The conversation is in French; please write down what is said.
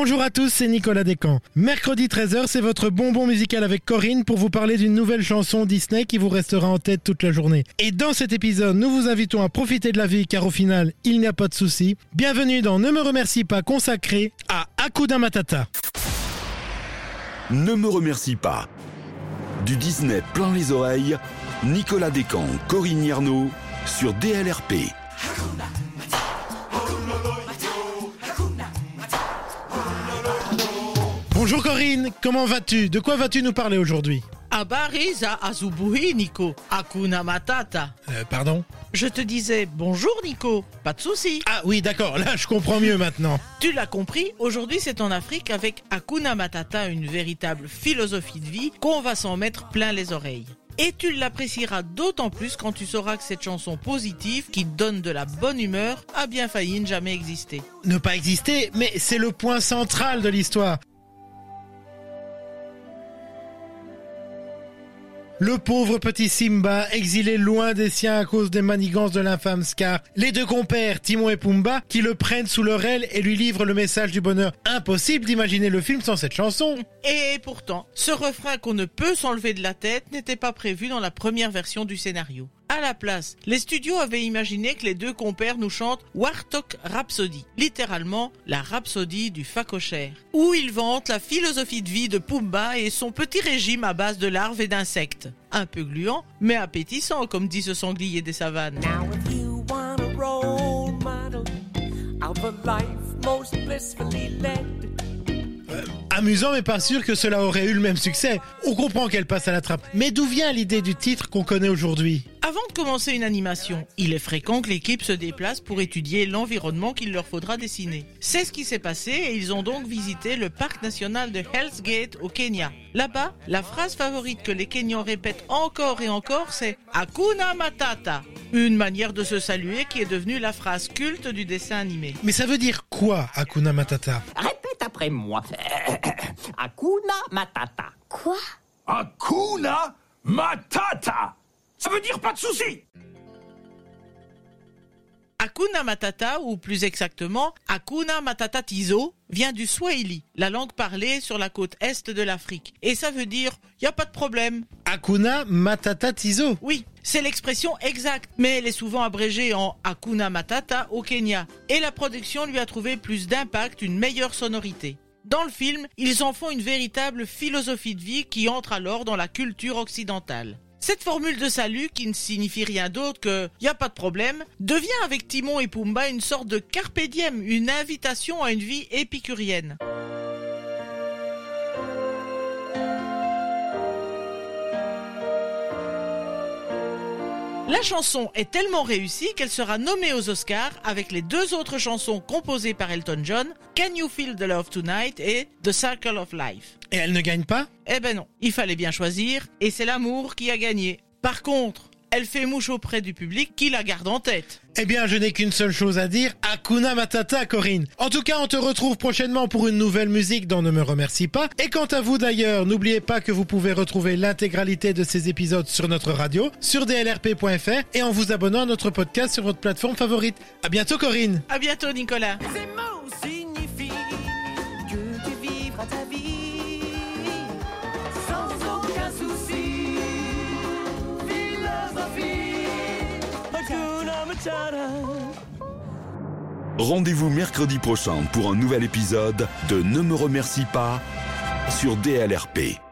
Bonjour à tous, c'est Nicolas Descamps. Mercredi 13h, c'est votre bonbon musical avec Corinne pour vous parler d'une nouvelle chanson Disney qui vous restera en tête toute la journée. Et dans cet épisode, nous vous invitons à profiter de la vie car au final, il n'y a pas de souci. Bienvenue dans Ne me remercie pas consacré à Hakuna Matata. Ne me remercie pas. Du Disney plein les oreilles, Nicolas Descamps, Corinne Yarnaud sur DLRP. Bonjour Corinne, comment vas-tu? De quoi vas-tu nous parler aujourd'hui? Habari za azubuhi, Nico. Hakuna Matata. Euh, pardon? Je te disais bonjour, Nico. Pas de souci. Ah oui, d'accord, là je comprends mieux maintenant. Tu l'as compris, aujourd'hui c'est en Afrique avec Hakuna Matata, une véritable philosophie de vie qu'on va s'en mettre plein les oreilles. Et tu l'apprécieras d'autant plus quand tu sauras que cette chanson positive qui donne de la bonne humeur a bien failli ne jamais exister. Ne pas exister, mais c'est le point central de l'histoire. Le pauvre petit Simba, exilé loin des siens à cause des manigances de l'infâme Scar. Les deux compères, Timon et Pumba, qui le prennent sous leur aile et lui livrent le message du bonheur. Impossible d'imaginer le film sans cette chanson. Et pourtant, ce refrain qu'on ne peut s'enlever de la tête n'était pas prévu dans la première version du scénario. À la place, les studios avaient imaginé que les deux compères nous chantent Wartok Rhapsody, littéralement la rhapsodie du facochère, où ils vantent la philosophie de vie de Pumba et son petit régime à base de larves et d'insectes. Un peu gluant, mais appétissant, comme dit ce sanglier des savanes. Now if you want a role model of a life most blissfully led, Amusant mais pas sûr que cela aurait eu le même succès. On comprend qu'elle passe à la trappe. Mais d'où vient l'idée du titre qu'on connaît aujourd'hui? Avant de commencer une animation, il est fréquent que l'équipe se déplace pour étudier l'environnement qu'il leur faudra dessiner. C'est ce qui s'est passé et ils ont donc visité le parc national de Hell's Gate au Kenya. Là-bas, la phrase favorite que les Kenyans répètent encore et encore, c'est Hakuna Matata. Une manière de se saluer qui est devenue la phrase culte du dessin animé. Mais ça veut dire quoi, Hakuna Matata? Répète après moi. Hakuna Matata. Quoi? Hakuna Matata Ça veut dire pas de souci Hakuna Matata, ou plus exactement Hakuna Matata Tizo, vient du Swahili, la langue parlée sur la côte est de l'Afrique. Et ça veut dire y a pas de problème. Hakuna Matata Tizo. Oui, c'est l'expression exacte, mais elle est souvent abrégée en Hakuna Matata au Kenya. Et la production lui a trouvé plus d'impact, une meilleure sonorité. Dans le film, ils en font une véritable philosophie de vie qui entre alors dans la culture occidentale. Cette formule de salut, qui ne signifie rien d'autre que y a pas de problème, devient avec Timon et Pumba une sorte de carpe une invitation à une vie épicurienne. La chanson est tellement réussie qu'elle sera nommée aux Oscars avec les deux autres chansons composées par Elton John, Can You Feel the Love Tonight et The Circle of Life. Et elle ne gagne pas? Eh ben non, il fallait bien choisir, et c'est l'amour qui a gagné. Par contre, elle fait mouche auprès du public qui la garde en tête. Eh bien, je n'ai qu'une seule chose à dire. Hakuna Matata, Corinne. En tout cas, on te retrouve prochainement pour une nouvelle musique dont Ne me remercie pas. Et quant à vous d'ailleurs, n'oubliez pas que vous pouvez retrouver l'intégralité de ces épisodes sur notre radio, sur dlrp.fr et en vous abonnant à notre podcast sur votre plateforme favorite. À bientôt, Corinne. À bientôt, Nicolas. Rendez-vous mercredi prochain pour un nouvel épisode de Ne me remercie pas sur DLRP.